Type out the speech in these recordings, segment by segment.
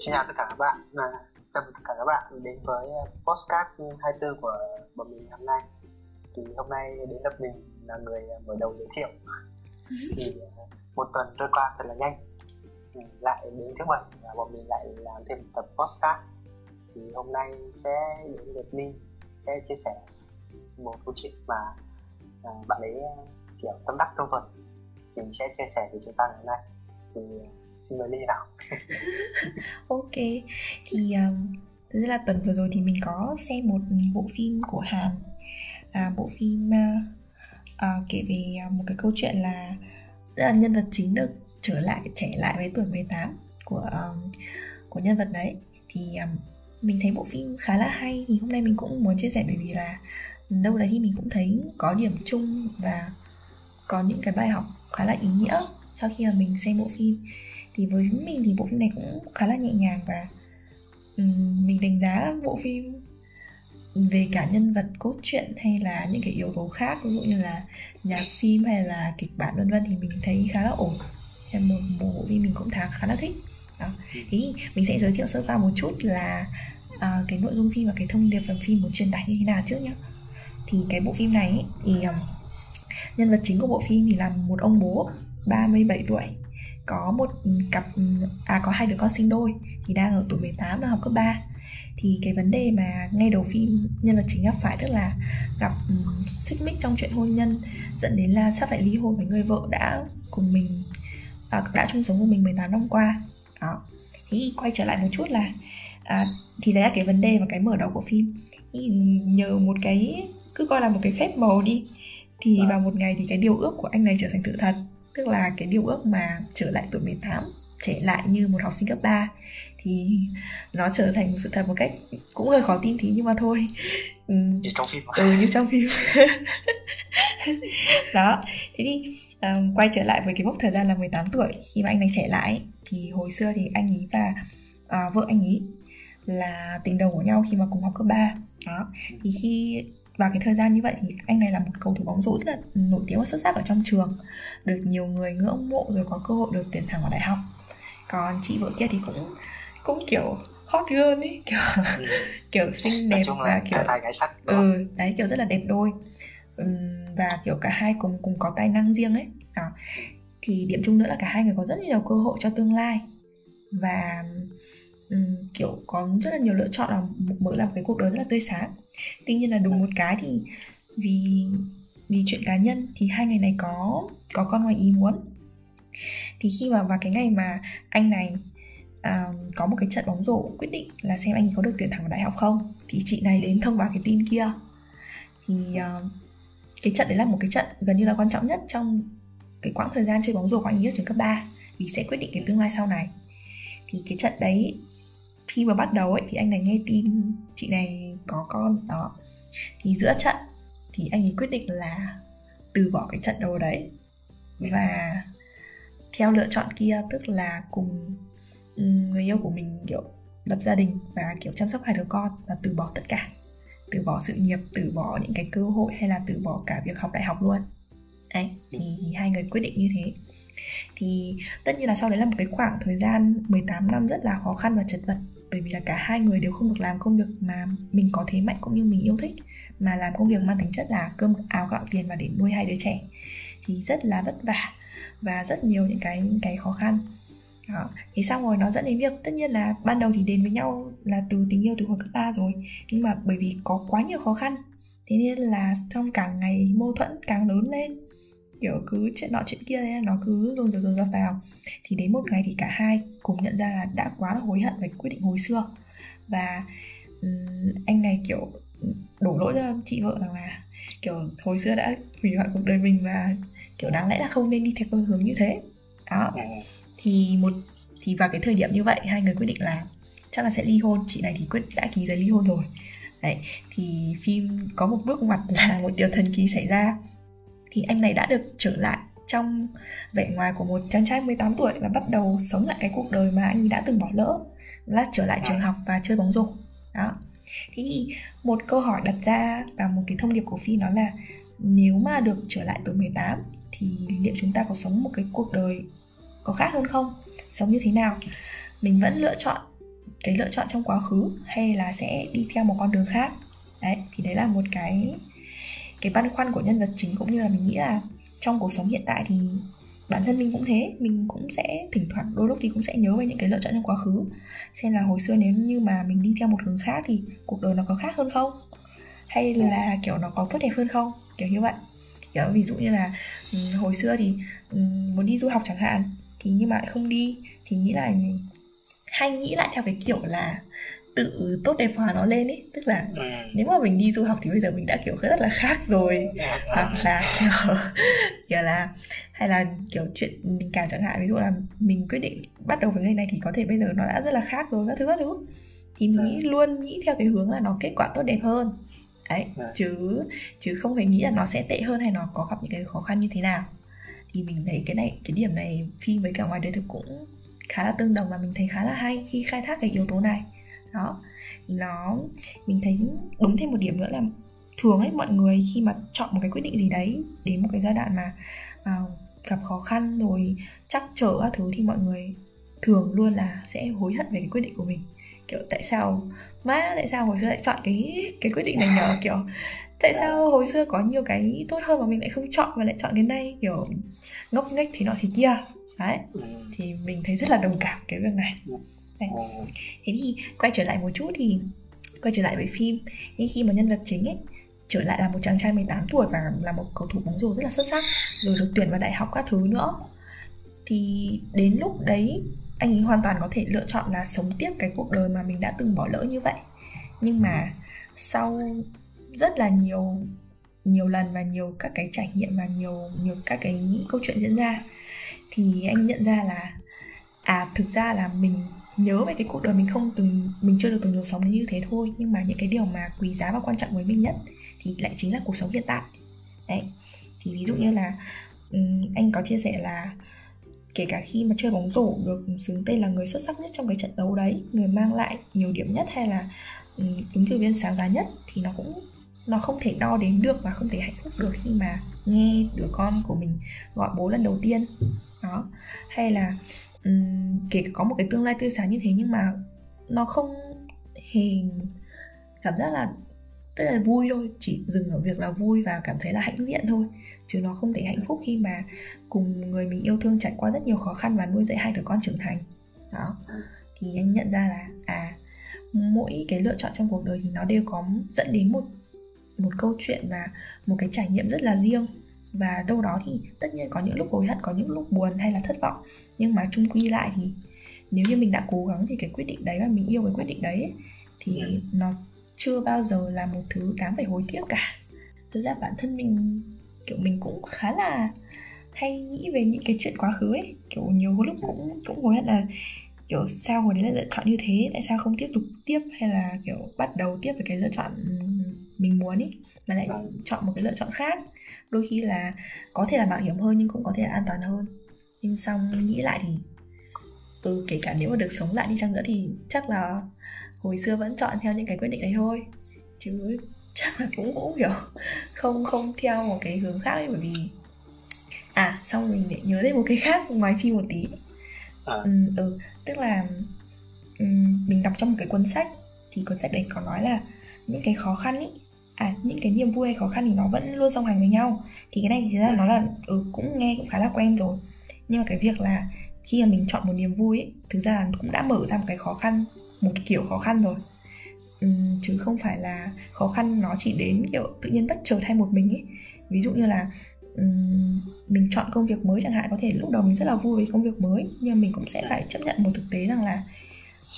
Xin chào tất cả các bạn, chào mừng tất cả các bạn đến với postcard 24 của bọn mình hôm nay. Thì hôm nay đến gặp mình là người mở đầu giới thiệu. Thì một tuần trôi qua thật là nhanh. Lại đến thứ bảy và bọn mình lại làm thêm một tập postcard. Thì hôm nay sẽ đến lượt Ly sẽ chia sẻ một câu chuyện mà bạn ấy kiểu tâm đắc trong tuần. Mình sẽ chia sẻ với chúng ta ngày hôm nay. Thì xin mời Ly nào. Ok thì um, thực ra là tuần vừa rồi thì mình có xem một bộ phim của Hàn. À, bộ phim uh, uh, kể về à, một cái câu chuyện là tức là nhân vật chính được trở lại trẻ lại với tuổi 18 của um, của nhân vật đấy. Thì um, mình thấy bộ phim khá là hay. Thì hôm nay mình cũng muốn chia sẻ bởi vì là đâu đấy thì mình cũng thấy có điểm chung và có những cái bài học khá là ý nghĩa sau khi mà mình xem bộ phim thì với mình thì bộ phim này cũng khá là nhẹ nhàng và um, mình đánh giá bộ phim về cả nhân vật cốt truyện hay là những cái yếu tố khác ví dụ như là nhạc phim hay là kịch bản vân vân thì mình thấy khá là ổn. Một, một bộ phim mình cũng khá khá là thích. Đó. thì mình sẽ giới thiệu sơ qua một chút là uh, cái nội dung phim và cái thông điệp phần phim muốn truyền tải như thế nào trước nhá. Thì cái bộ phim này thì um, nhân vật chính của bộ phim thì là một ông bố 37 tuổi có một cặp à có hai đứa con sinh đôi thì đang ở tuổi 18 đang học cấp 3 thì cái vấn đề mà ngay đầu phim nhân vật chính gặp phải tức là gặp um, xích mích trong chuyện hôn nhân dẫn đến là sắp phải ly hôn với người vợ đã cùng mình à, đã chung sống cùng mình 18 năm qua. Đó. Thì quay trở lại một chút là à, thì đấy là cái vấn đề và cái mở đầu của phim. Thì nhờ một cái cứ coi là một cái phép màu đi thì vào một ngày thì cái điều ước của anh này trở thành sự thật tức là cái điều ước mà trở lại tuổi 18 trẻ lại như một học sinh cấp 3 thì nó trở thành một sự thật một cách cũng hơi khó tin thì nhưng mà thôi. Ừ. như trong phim. Ừ như trong phim. Đó thế thì um, quay trở lại với cái mốc thời gian là 18 tuổi khi mà anh này trẻ lại thì hồi xưa thì anh ấy và uh, vợ anh ấy là tình đầu của nhau khi mà cùng học cấp 3 đó thì khi vào cái thời gian như vậy thì anh này là một cầu thủ bóng rổ rất là nổi tiếng và xuất sắc ở trong trường. Được nhiều người ngưỡng mộ rồi có cơ hội được tuyển thẳng vào đại học. Còn chị vợ kia thì cũng cũng kiểu hot girl ấy kiểu ừ. kiểu xinh đẹp và kiểu cái sắc ừ đấy kiểu rất là đẹp đôi. Và kiểu cả hai cùng cùng có tài năng riêng ấy. Đó. thì điểm chung nữa là cả hai người có rất nhiều cơ hội cho tương lai. Và um, kiểu có rất là nhiều lựa chọn là mở làm cái cuộc đời rất là tươi sáng. Tuy nhiên là đúng một cái thì vì vì chuyện cá nhân thì hai ngày này có có con ngoài ý muốn. Thì khi mà vào cái ngày mà anh này uh, có một cái trận bóng rổ quyết định là xem anh ấy có được tuyển thẳng vào đại học không thì chị này đến thông báo cái tin kia. Thì uh, cái trận đấy là một cái trận gần như là quan trọng nhất trong cái quãng thời gian chơi bóng rổ của anh ấy ở trường cấp 3 vì sẽ quyết định cái tương lai sau này. Thì cái trận đấy khi mà bắt đầu ấy thì anh này nghe tin chị này có con đó. Thì giữa trận thì anh ấy quyết định là từ bỏ cái trận đấu đấy. Và theo lựa chọn kia tức là cùng người yêu của mình kiểu lập gia đình và kiểu chăm sóc hai đứa con và từ bỏ tất cả. Từ bỏ sự nghiệp từ bỏ những cái cơ hội hay là từ bỏ cả việc học đại học luôn. Đấy thì, thì hai người quyết định như thế. Thì tất nhiên là sau đấy là một cái khoảng thời gian 18 năm rất là khó khăn và chật vật bởi vì là cả hai người đều không được làm công việc mà mình có thế mạnh cũng như mình yêu thích. Mà làm công việc mang tính chất là cơm áo gạo tiền và để nuôi hai đứa trẻ thì rất là vất vả và rất nhiều những cái những cái khó khăn. Đó. Thế xong rồi, nó dẫn đến việc tất nhiên là ban đầu thì đến với nhau là từ tình yêu từ hồi cấp 3 rồi, Nhưng mà bởi vì có quá nhiều khó khăn, Thế nên là trong cả ngày mâu thuẫn càng lớn lên kiểu cứ chuyện nọ chuyện kia ấy, nó cứ dồn dập dồn dập vào. Thì đến một ngày thì cả hai cùng nhận ra là đã quá là hối hận về quyết định hồi xưa. Và um, anh này kiểu đổ lỗi cho chị vợ rằng là kiểu hồi xưa đã hủy hoại cuộc đời mình và kiểu đáng lẽ là không nên đi theo con hướng như thế. Đó. Thì một thì vào cái thời điểm như vậy hai người quyết định là chắc là sẽ ly hôn. Chị này thì quyết đã ký giấy ly hôn rồi. Đấy. Thì phim có một bước ngoặt là một điều thần kỳ xảy ra thì anh này đã được trở lại trong vẻ ngoài của một chàng trai 18 tuổi và bắt đầu sống lại cái cuộc đời mà anh ấy đã từng bỏ lỡ, là trở lại trường học và chơi bóng rổ. Đó. Thì một câu hỏi đặt ra và một cái thông điệp của phi nó là, nếu mà được trở lại tuổi 18 thì liệu chúng ta có sống một cái cuộc đời có khác hơn không? Sống như thế nào? Mình vẫn lựa chọn cái lựa chọn trong quá khứ hay là sẽ đi theo một con đường khác? Đấy, thì đấy là một cái cái băn khoăn của nhân vật chính cũng như là mình nghĩ là trong cuộc sống hiện tại thì bản thân mình cũng thế mình cũng sẽ thỉnh thoảng đôi lúc thì cũng sẽ nhớ về những cái lựa chọn trong quá khứ xem là hồi xưa nếu như mà mình đi theo một hướng khác thì cuộc đời nó có khác hơn không? Hay là kiểu nó có tốt đẹp hơn không? Kiểu như vậy. Kiểu ví dụ như là hồi xưa thì muốn đi du học chẳng hạn thì nhưng mà lại không đi thì nghĩ là hay nghĩ lại theo cái kiểu là tự tốt đẹp hóa nó lên ấy tức là ừ. nếu mà mình đi du học thì bây giờ mình đã kiểu rất là khác rồi. À, hoặc là kiểu, kiểu là hay là kiểu chuyện tình cảm chẳng hạn ví dụ là mình quyết định bắt đầu với người này thì có thể bây giờ nó đã rất là khác rồi các thứ các thứ. Thì mình nghĩ ừ. luôn nghĩ theo cái hướng là nó kết quả tốt đẹp hơn. Đấy ừ. chứ chứ không hề nghĩ là nó sẽ tệ hơn hay nó có gặp những cái khó khăn như thế nào. Thì mình thấy cái này cái điểm này phim với cả ngoài đời thực cũng khá là tương đồng và mình thấy khá là hay khi khai thác cái yếu tố này đó. Thì nó mình thấy đúng thêm một điểm nữa là thường ấy mọi người khi mà chọn một cái quyết định gì đấy đến một cái giai đoạn mà uh, gặp khó khăn rồi chắc trở các thứ thì mọi người thường luôn là sẽ hối hận về cái quyết định của mình. Kiểu tại sao má tại sao hồi xưa lại chọn cái cái quyết định này nhờ kiểu tại sao hồi xưa có nhiều cái tốt hơn mà mình lại không chọn mà lại chọn đến nay? Kiểu ngốc nghếch thì nọ thì kia. Đấy. Ừ. thì mình thấy rất là đồng cảm cái việc này đấy. thế thì quay trở lại một chút thì quay trở lại với phim. Thì khi mà nhân vật chính ấy trở lại là một chàng trai 18 tuổi và là một cầu thủ bóng rổ rất là xuất sắc rồi được tuyển vào đại học các thứ nữa. Thì đến lúc đấy anh ấy hoàn toàn có thể lựa chọn là sống tiếp cái cuộc đời mà mình đã từng bỏ lỡ như vậy. Nhưng mà sau rất là nhiều nhiều lần và nhiều các cái trải nghiệm và nhiều nhiều các cái câu chuyện diễn ra thì anh nhận ra là à thực ra là mình nhớ về cái cuộc đời mình không từng, mình chưa được từng được sống như thế thôi, nhưng mà những cái điều mà quý giá và quan trọng với mình nhất thì lại chính là cuộc sống hiện tại. Đấy, thì ví dụ như là anh có chia sẻ là kể cả khi mà chơi bóng rổ được xứng tên là người xuất sắc nhất trong cái trận đấu đấy, người mang lại nhiều điểm nhất hay là ứng cử viên sáng giá nhất thì nó cũng, nó không thể đo đếm được và không thể hạnh phúc được khi mà nghe đứa con của mình gọi bố lần đầu tiên. Đó, hay là um, kể cả có một cái tương lai tươi sáng như thế nhưng mà nó không hề cảm giác là tức là vui thôi chỉ dừng ở việc là vui và cảm thấy là hãnh diện thôi. Chứ nó không thể hạnh phúc khi mà cùng người mình yêu thương trải qua rất nhiều khó khăn và nuôi dạy hai đứa con trưởng thành. Đó. Thì anh nhận ra là à mỗi cái lựa chọn trong cuộc đời thì nó đều có dẫn đến một một câu chuyện và một cái trải nghiệm rất là riêng. Và đâu đó thì tất nhiên có những lúc hối hận có những lúc buồn hay là thất vọng nhưng mà chung quy lại thì nếu như mình đã cố gắng thì cái quyết định đấy và mình yêu cái quyết định đấy thì ừ. nó chưa bao giờ là một thứ đáng phải hối tiếc cả thực ra bản thân mình kiểu mình cũng khá là hay nghĩ về những cái chuyện quá khứ ấy kiểu nhiều lúc cũng cũng hối hận là kiểu sao hồi đấy lại lựa chọn như thế tại sao không tiếp tục tiếp hay là kiểu bắt đầu tiếp với cái lựa chọn mình muốn ý mà lại vâng. chọn một cái lựa chọn khác đôi khi là có thể là mạo hiểm hơn nhưng cũng có thể là an toàn hơn nhưng xong nghĩ lại thì ừ, kể cả nếu mà được sống lại đi chăng nữa thì chắc là hồi xưa vẫn chọn theo những cái quyết định đấy thôi. Chứ chắc là cũng cũng kiểu không không theo một cái hướng khác ấy bởi vì à xong mình để nhớ đến một cái khác ngoài phim một tí. À. ừ, ừ tức là um, mình đọc trong một cái cuốn sách thì cuốn sách đấy có nói là những cái khó khăn ấy à những cái niềm vui hay khó khăn thì nó vẫn luôn song hành với nhau. Thì cái này thì ra nó là ừ cũng nghe cũng khá là quen rồi nhưng mà cái việc là khi mà mình chọn một niềm vui ấy, thực ra là cũng đã mở ra một cái khó khăn một kiểu khó khăn rồi. Uhm, chứ không phải là khó khăn nó chỉ đến kiểu tự nhiên bất chợt hay một mình ấy. Ví dụ như là um, mình chọn công việc mới chẳng hạn có thể lúc đầu mình rất là vui với công việc mới nhưng mình cũng sẽ phải chấp nhận một thực tế rằng là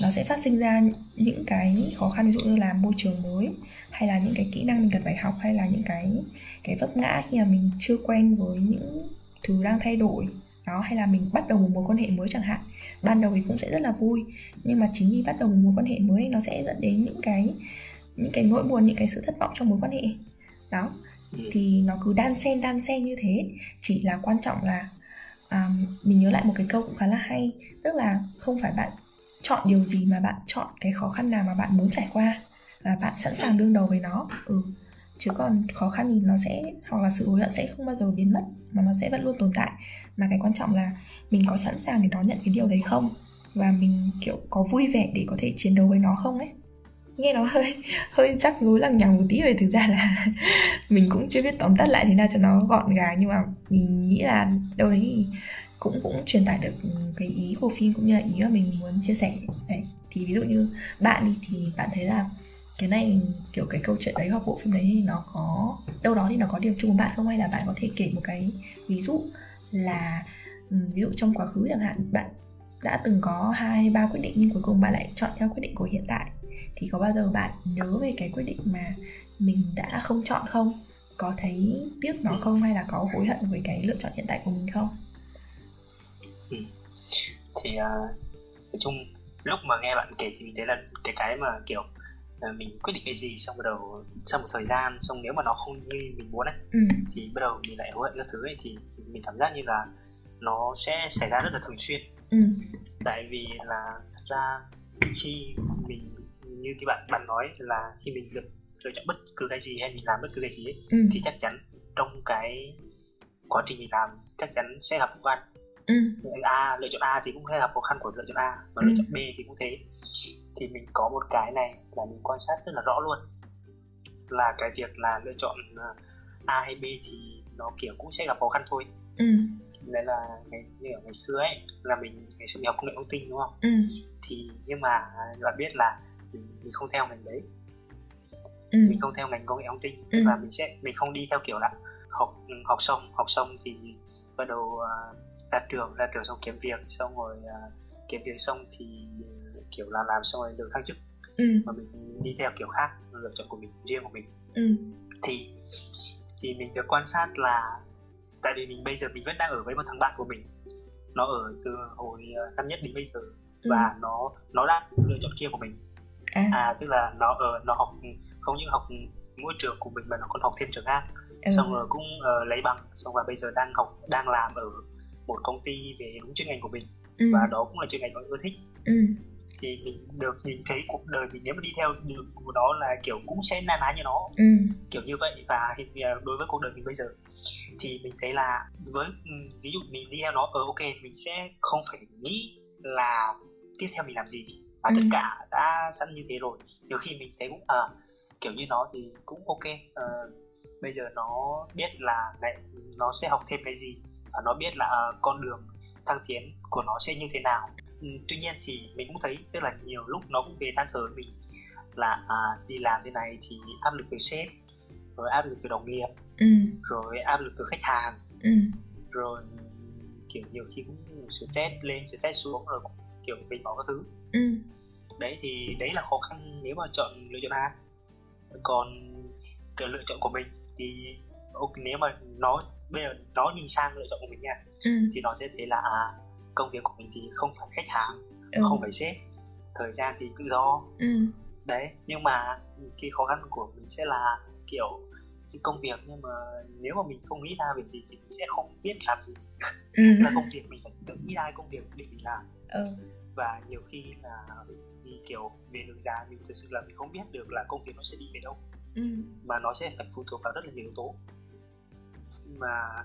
nó sẽ phát sinh ra những cái khó khăn ví dụ như là môi trường mới hay là những cái kỹ năng mình cần phải học hay là những cái cái vấp ngã khi mà mình chưa quen với những thứ đang thay đổi đó hay là mình bắt đầu một mối quan hệ mới chẳng hạn. Ban đầu thì cũng sẽ rất là vui nhưng mà chính vì bắt đầu một mối quan hệ mới nó sẽ dẫn đến những cái những cái nỗi buồn những cái sự thất vọng trong mối quan hệ. Đó ừ. thì nó cứ đan xen đan xen như thế. Chỉ là quan trọng là um, mình nhớ lại một cái câu cũng khá là hay tức là không phải bạn chọn điều gì mà bạn chọn cái khó khăn nào mà bạn muốn trải qua và bạn sẵn sàng đương đầu với nó. Ừ chứ còn khó khăn thì nó sẽ, hoặc là sự hối hận sẽ không bao giờ biến mất, mà nó sẽ vẫn luôn tồn tại. Mà cái quan trọng là mình có sẵn sàng để đón nhận cái điều đấy không? Và mình, kiểu, có vui vẻ để có thể chiến đấu với nó không ấy? Nghe nó hơi hơi rắc rối lằng nhằng một tí về thực ra là mình cũng chưa biết tóm tắt lại thế nào cho nó gọn gàng. Nhưng mà mình nghĩ là đâu đấy thì cũng cũng truyền tải được cái ý của phim cũng như là ý mà mình muốn chia sẻ. Đấy, thì ví dụ như bạn đi, thì bạn thấy là cái này kiểu cái câu chuyện đấy hoặc bộ phim đấy thì nó có đâu đó thì nó có điểm chung với bạn không? Hay là bạn có thể kể một cái ví dụ là ừ, ví dụ trong quá khứ chẳng hạn bạn đã từng có hai ba quyết định nhưng cuối cùng bạn lại chọn theo quyết định của hiện tại. Thì có bao giờ bạn nhớ về cái quyết định mà mình đã không chọn không? Có thấy tiếc nó không? Hay là có hối hận với cái lựa chọn hiện tại của mình không? Ừ. thì uh, nói chung lúc mà nghe bạn kể thì mình thấy là cái cái mà kiểu uh, mình quyết định cái gì xong bắt đầu sau một thời gian xong nếu mà nó không như mình muốn ấy ừ. thì bắt đầu mình lại hối hận các thứ ấy thì mình cảm giác như là nó sẽ xảy ra rất là thường xuyên ừ. tại vì là thật ra khi mình như cái bạn bạn nói là khi mình được lựa chọn bất cứ cái gì hay mình làm bất cứ cái gì ấy, ừ. thì chắc chắn trong cái quá trình mình làm chắc chắn sẽ gặp khó khăn ừ. a lựa chọn a thì cũng sẽ gặp khó khăn của lựa chọn a và ừ. lựa chọn b thì cũng thế thì mình có một cái này là mình quan sát rất là rõ luôn là cái việc là lựa chọn à, a hay b thì nó kiểu cũng sẽ gặp khó khăn thôi ừ. đấy là ngày như ở ngày xưa ấy là mình ngày xưa mình học công nghệ thông tin đúng không ừ. thì nhưng mà bạn biết là mình, mình không theo ngành đấy ừ. mình không theo ngành công nghệ thông tin ừ. và mình sẽ mình không đi theo kiểu là học học xong học xong thì bắt đầu uh, ra trường ra trường xong kiếm việc xong rồi uh, kiếm việc xong thì kiểu là làm xong rồi được thăng chức ừ. mà mình đi theo kiểu khác lựa chọn của mình riêng của mình ừ. thì thì mình được quan sát là tại vì mình bây giờ mình vẫn đang ở với một thằng bạn của mình nó ở từ hồi năm nhất đến bây giờ ừ. và nó nó đang lựa chọn kia của mình à. à tức là nó ở nó học không những học mỗi trường của mình mà nó còn học thêm trường khác ừ. xong rồi cũng uh, lấy bằng xong và bây giờ đang học đang làm ở một công ty về đúng chuyên ngành của mình ừ. và đó cũng là chuyên ngành mà ưa thích ừ. Thì mình được nhìn thấy cuộc đời mình nếu mà đi theo đường của nó là kiểu cũng sẽ na ná như nó ừ. kiểu như vậy và đối với cuộc đời mình bây giờ thì mình thấy là với ừ, ví dụ mình đi theo nó ở ờ, ok mình sẽ không phải nghĩ là tiếp theo mình làm gì và ừ. tất cả đã sẵn như thế rồi nhiều khi mình thấy cũng à, kiểu như nó thì cũng ok à, bây giờ nó biết là này, nó sẽ học thêm cái gì và nó biết là à, con đường thăng tiến của nó sẽ như thế nào tuy nhiên thì mình cũng thấy tức là nhiều lúc nó cũng về than thở mình là à, đi làm thế này thì áp lực từ sếp rồi áp lực từ đồng nghiệp ừ. rồi áp lực từ khách hàng ừ. rồi kiểu nhiều khi cũng stress lên stress xuống rồi cũng kiểu mình bỏ các thứ ừ. đấy thì đấy là khó khăn nếu mà chọn lựa chọn A còn cái lựa chọn của mình thì ok nếu mà nó bây giờ nó nhìn sang lựa chọn của mình nha ừ. thì nó sẽ thấy là à, công việc của mình thì không phải khách hàng ừ. không phải sếp thời gian thì tự do ừ. đấy nhưng mà cái khó khăn của mình sẽ là kiểu cái công việc nhưng mà nếu mà mình không nghĩ ra việc gì thì mình sẽ không biết làm gì ừ. là công việc mình phải tự nghĩ ra công việc để mình làm ừ và nhiều khi là đi kiểu về đường dài mình thực sự là mình không biết được là công việc nó sẽ đi về đâu ừ. mà nó sẽ phải phụ thuộc vào rất là nhiều yếu tố mà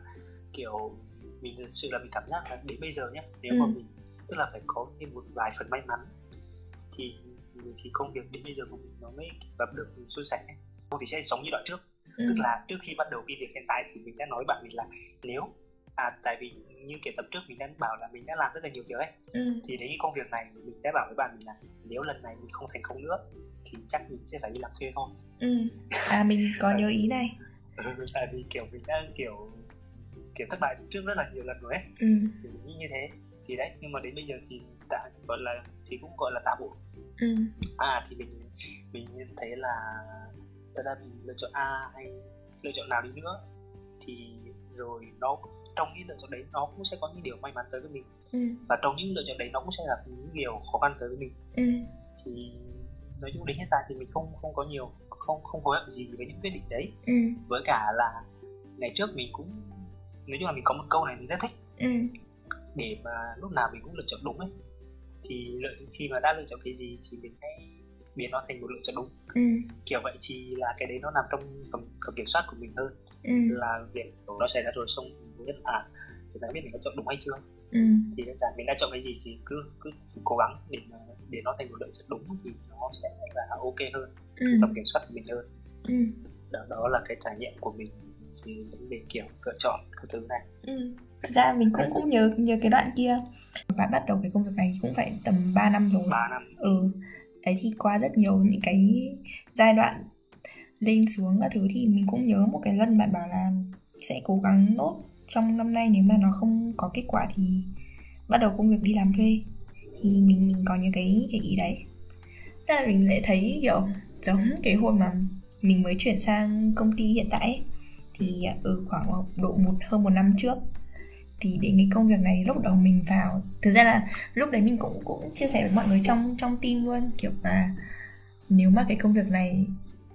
kiểu mình thực sự là mình cảm giác là đến bây giờ nhé nếu ừ. mà mình tức là phải có thêm một vài phần may mắn thì thì công việc đến bây giờ của mình nó mới gặp được suôn sẻ không thì sẽ sống như đoạn trước ừ. tức là trước khi bắt đầu cái việc hiện tại thì mình đã nói bạn mình là nếu à tại vì như kiểu tập trước mình đã bảo là mình đã làm rất là nhiều việc ấy ừ. thì đến cái công việc này mình đã bảo với bạn mình là nếu lần này mình không thành công nữa thì chắc mình sẽ phải đi làm thuê thôi ừ. à mình có nhớ ý này tại vì kiểu mình đã kiểu kiểu thất bại trước rất là nhiều lần rồi ấy ừ. nghĩ như thế thì đấy nhưng mà đến bây giờ thì đã gọi là thì cũng gọi là tạm ổn ừ. à thì mình mình thấy là thật ra mình lựa chọn a hay lựa chọn nào đi nữa thì rồi nó trong những lựa chọn đấy nó cũng sẽ có những điều may mắn tới với mình ừ. và trong những lựa chọn đấy nó cũng sẽ gặp những điều khó khăn tới với mình ừ. thì nói chung đến hiện tại thì mình không không có nhiều không không hối hận gì với những quyết định đấy ừ. với cả là ngày trước mình cũng nói chung là mình có một câu này mình rất thích ừ. để mà lúc nào mình cũng lựa chọn đúng ấy thì lựa, khi mà đã lựa chọn cái gì thì mình hãy biến nó thành một lựa chọn đúng ừ. kiểu vậy thì là cái đấy nó nằm trong tầm, tầm kiểm soát của mình hơn ừ. là việc nó xảy ra rồi xong nhất à thì đã biết mình có chọn đúng hay chưa ừ. thì đơn giản mình đã chọn cái gì thì cứ cứ cố gắng để mà để nó thành một lựa chọn đúng thì nó sẽ là ok hơn ừ. tầm kiểm soát của mình hơn ừ. đó, đó là cái trải nghiệm của mình thì đề kiểu lựa chọn cái thứ này. Ừ. Thực ra mình cũng cũng nhớ nhớ cái đoạn kia. Bạn bắt đầu cái công việc này cũng phải tầm 3 năm rồi. 3 năm. Ừ đấy thì qua rất nhiều những cái giai đoạn lên xuống các thứ thì mình cũng nhớ một cái lần bạn bảo là sẽ cố gắng nốt trong năm nay nếu mà nó không có kết quả thì bắt đầu công việc đi làm thuê. Thì mình mình có những cái cái ý đấy. Thế là mình lại thấy kiểu giống cái hồi mà mình mới chuyển sang công ty hiện tại ấy, thì ở ừ, khoảng độ một hơn một năm trước. Thì đến cái công việc này lúc đầu mình vào thực ra là lúc đấy mình cũng cũng chia sẻ với mọi người trong trong team luôn kiểu là nếu mà cái công việc này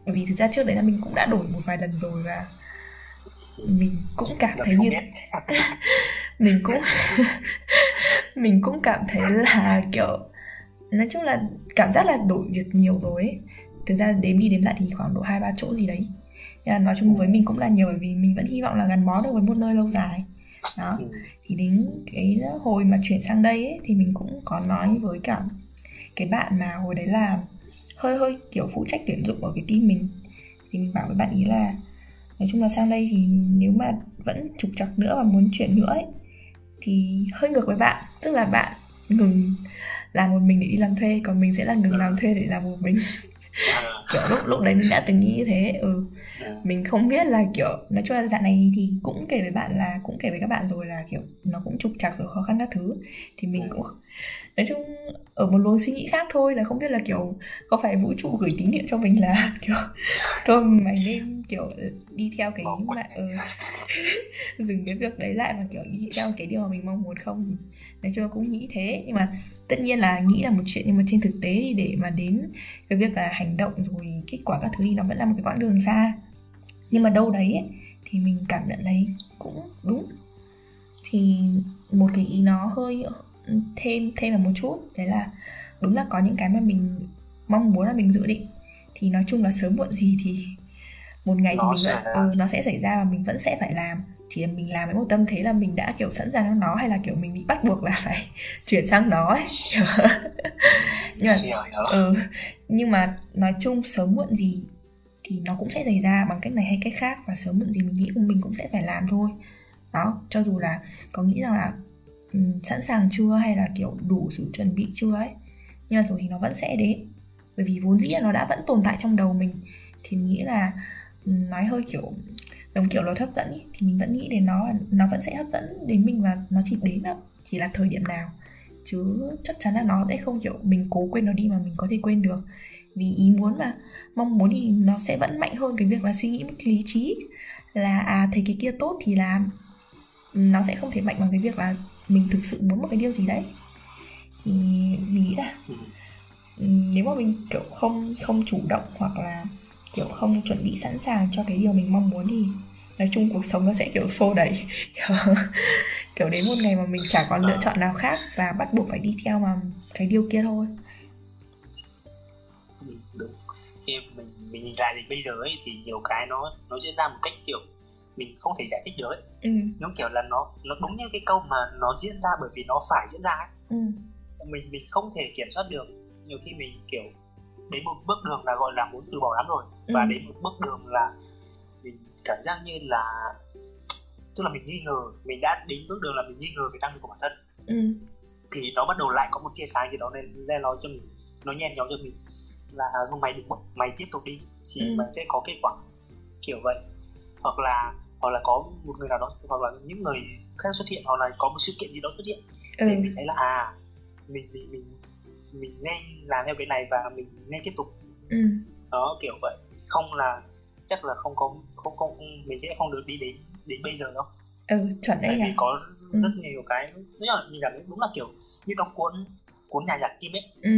bởi vì thực ra trước đấy là mình cũng đã đổi một vài lần rồi và mình cũng cảm thấy như mình cũng mình cũng cảm thấy là kiểu nói chung là cảm giác là đổi việc nhiều rồi ấy. Thực ra đếm đi đến lại thì khoảng độ hai ba chỗ gì đấy nhưng mà nói chung với mình cũng là nhiều bởi vì mình vẫn hy vọng là gắn bó được với một nơi lâu dài. Đó. Ừ. thì đến cái hồi mà chuyển sang đây ấy, thì mình cũng có nói với cả cái bạn mà hồi đấy là hơi hơi kiểu phụ trách tuyển dụng ở cái team mình. Thì mình bảo với bạn ý là nói chung là sang đây thì nếu mà vẫn trục trặc nữa và muốn chuyển nữa ấy thì hơi ngược với bạn. Tức là bạn ngừng làm một mình để đi làm thuê còn mình sẽ là ngừng làm thuê để làm một mình. Kiểu lúc lúc đấy mình đã từng nghĩ như thế ừ mình không biết là kiểu nói chung là dạng này thì cũng kể với bạn là cũng kể với các bạn rồi là kiểu nó cũng trục trặc rồi khó khăn các thứ. Thì mình cũng nói chung ở một luồng suy nghĩ khác thôi là không biết là kiểu có phải vũ trụ gửi tín hiệu cho mình là kiểu thôi mày nên kiểu đi theo cái mà ừ, dừng cái việc đấy lại và kiểu đi theo cái điều mà mình mong muốn không thì nói chung là cũng nghĩ thế. Nhưng mà tất nhiên là nghĩ là một chuyện nhưng mà trên thực tế thì để mà đến cái việc là hành động rồi kết quả các thứ thì nó vẫn là một cái quãng đường xa nhưng mà đâu đấy ấy, thì mình cảm nhận thấy cũng đúng. Thì một cái ý nó hơi thêm thêm vào một chút đấy là đúng là có những cái mà mình mong muốn là mình dự định. Thì nói chung là sớm muộn gì thì một ngày nó thì mình vẫn ừ, nó sẽ xảy ra và mình vẫn sẽ phải làm. Chỉ là mình làm với một tâm thế là mình đã kiểu sẵn sàng cho nó hay là kiểu mình bị bắt buộc là phải chuyển sang nó ấy. Nhưng mà ừ, nhưng mà nói chung sớm muộn gì thì nó cũng sẽ xảy ra bằng cách này hay cách khác và sớm muộn gì mình nghĩ mình cũng sẽ phải làm thôi. Đó cho dù là có nghĩ rằng là um, sẵn sàng chưa hay là kiểu đủ sự chuẩn bị chưa ấy nhưng mà rồi thì nó vẫn sẽ đến. Bởi vì vốn dĩ là nó đã vẫn tồn tại trong đầu mình thì mình nghĩ là nói hơi kiểu giống kiểu luật hấp dẫn ý, thì mình vẫn nghĩ đến nó nó vẫn sẽ hấp dẫn đến mình và nó chỉ đến đó chỉ là thời điểm nào. Chứ chắc chắn là nó sẽ không kiểu mình cố quên nó đi mà mình có thể quên được vì ý muốn mà. Mong muốn thì nó sẽ vẫn mạnh hơn cái việc là suy nghĩ một lý trí. Là à thấy cái kia tốt thì làm nó sẽ không thể mạnh bằng cái việc là mình thực sự muốn một cái điều gì đấy. Thì mình nghĩ là nếu mà mình kiểu không không chủ động hoặc là kiểu không chuẩn bị sẵn sàng cho cái điều mình mong muốn thì nói chung cuộc sống nó sẽ kiểu xô đẩy. Kiểu đến một ngày mà mình chả còn lựa chọn nào khác và bắt buộc phải đi theo mà cái điều kia thôi khi mình mình nhìn lại thì bây giờ ấy thì nhiều cái nó nó diễn ra một cách kiểu mình không thể giải thích được ấy ừ. giống kiểu là nó nó đúng như cái câu mà nó diễn ra bởi vì nó phải diễn ra ấy. Ừ. mình mình không thể kiểm soát được nhiều khi mình kiểu đến một bước đường là gọi là muốn từ bỏ lắm rồi ừ. và đến một bước đường là mình cảm giác như là tức là mình nghi ngờ mình đã đến bước đường là mình nghi ngờ về năng lực của bản thân ừ. thì nó bắt đầu lại có một tia sáng gì đó nên lên nói cho mình nó nhen nhóm cho mình là không mày đừng mày tiếp tục đi thì ừ. mày sẽ có kết quả kiểu vậy hoặc là hoặc là có một người nào đó hoặc là những người khác xuất hiện hoặc là có một sự kiện gì đó xuất hiện ừ. để mình thấy là à mình mình mình mình nên làm theo cái này và mình nên tiếp tục ừ. đó kiểu vậy không là chắc là không có không không mình sẽ không được đi đến đến bây giờ đâu ừ chuẩn đấy vì à? có ừ. rất nhiều cái nếu là mình cảm thấy đúng là kiểu như trong cuốn cuốn nhà giả kim ấy ừ.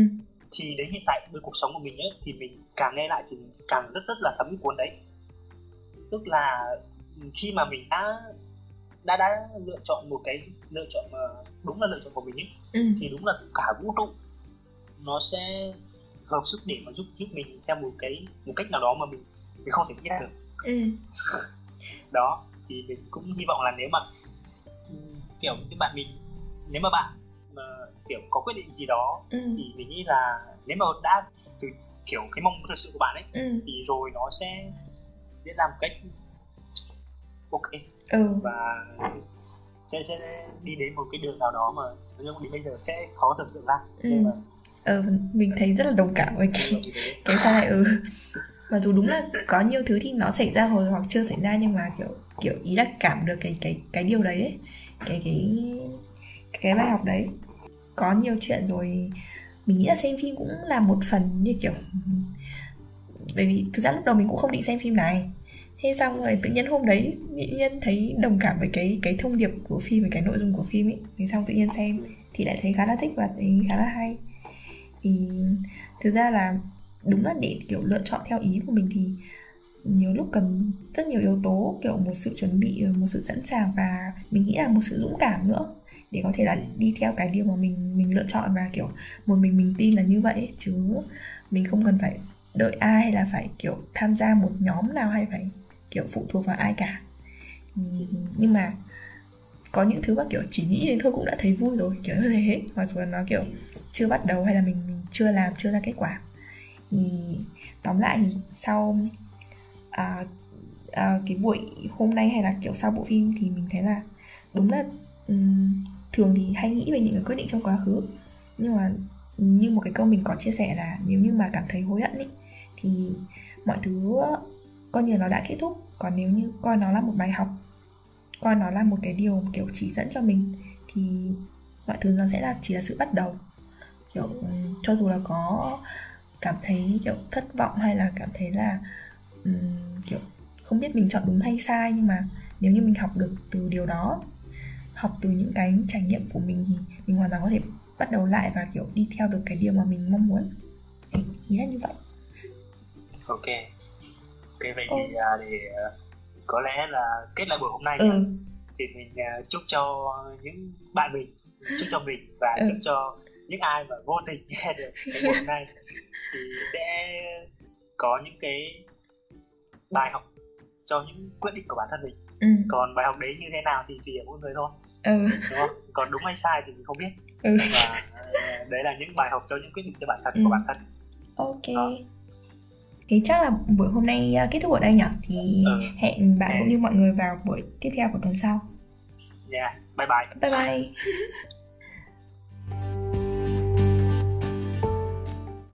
Thì đến hiện tại với cuộc sống của mình ấy thì mình càng nghe lại thì càng rất rất là thấm cái cuốn đấy tức là khi mà mình đã đã đã lựa chọn một cái lựa chọn mà đúng là lựa chọn của mình ấy ừ. thì đúng là cả vũ trụ nó sẽ hợp sức để mà giúp giúp mình theo một cái một cách nào đó mà mình mình không thể nghĩ ra được ừ. đó thì mình cũng hy vọng là nếu mà kiểu cái bạn mình nếu mà bạn mà kiểu có quyết định gì đó ừ. thì mình nghĩ là nếu mà đã từ kiểu cái mong muốn thật sự của bạn ấy Ừ. thì rồi nó sẽ diễn ra một cách ok Ừ. và sẽ sẽ đi đến một cái đường nào đó mà nói chung đến bây giờ sẽ khó tưởng tượng ra Ừ. nhưng mà Ờ, mình thấy rất là đồng cảm với cái cái sai này ừ mặc dù đúng là có nhiều thứ thì nó xảy ra hồi hoặc chưa xảy ra nhưng mà kiểu kiểu ý là cảm được cái cái cái điều đấy ấy. cái cái cái bài học đấy. Có nhiều chuyện rồi, mình nghĩ là xem phim cũng là một phần như kiểu, bởi vì thực ra lúc đầu mình cũng không định xem phim này. Thế xong rồi tự nhiên hôm đấy tự nhiên thấy đồng cảm với cái cái thông điệp của phim, với cái nội dung của phim ấy. Thế xong tự nhiên xem thì lại thấy khá là thích và thấy khá là hay. Thì thực ra là đúng là để kiểu lựa chọn theo ý của mình thì nhiều lúc cần rất nhiều yếu tố, kiểu một sự chuẩn bị, một sự sẵn sàng và mình nghĩ là một sự dũng cảm nữa để có thể là đi theo cái điều mà mình mình lựa chọn và kiểu một mình mình tin là như vậy ấy, chứ mình không cần phải đợi ai hay là phải kiểu tham gia một nhóm nào hay phải kiểu phụ thuộc vào ai cả. Nhưng mà có những thứ mà kiểu chỉ nghĩ đến thôi cũng đã thấy vui rồi kiểu như thế. Mặc dù là nó kiểu chưa bắt đầu hay là mình mình chưa làm chưa ra kết quả. Thì tóm lại thì sau à, à, cái buổi hôm nay hay là kiểu sau bộ phim thì mình thấy là đúng là um, thường thì hay nghĩ về những cái quyết định trong quá khứ. Nhưng mà như một cái câu mình có chia sẻ là nếu như mà cảm thấy hối hận ấy thì mọi thứ coi như nó đã kết thúc. Còn nếu như coi nó là một bài học coi nó là một cái điều kiểu chỉ dẫn cho mình thì mọi thứ nó sẽ là chỉ là sự bắt đầu. Kiểu cho dù là có cảm thấy kiểu thất vọng hay là cảm thấy là um, kiểu không biết mình chọn đúng hay sai nhưng mà nếu như mình học được từ điều đó học từ những cái trải nghiệm của mình thì mình hoàn toàn có thể bắt đầu lại và kiểu đi theo được cái điều mà mình mong muốn. Đấy, ý là như vậy. Ok. Ok vậy thì à, để à, có lẽ là kết lại buổi hôm nay ừ. thì mình à, chúc cho những bạn mình chúc cho mình và Ừ. chúc cho những ai mà vô tình nghe được cái buổi hôm nay. Thì sẽ có những cái bài học cho những quyết định của bản thân mình. Ừ. Còn bài học đấy như thế nào thì chỉ ở mỗi người thôi ừ. Đúng không? Còn đúng hay sai thì mình không biết. Ừ. Và ờ, đấy là những bài học cho những quyết định cho bản thân Ừ. của bản thân. Ok. Đó. thế chắc là buổi hôm nay à, kết thúc ở đây nhỉ? Thì Ừ. hẹn bạn Ok. cũng như mọi người vào buổi tiếp theo của tuần sau. Nha bye bye. Bye bye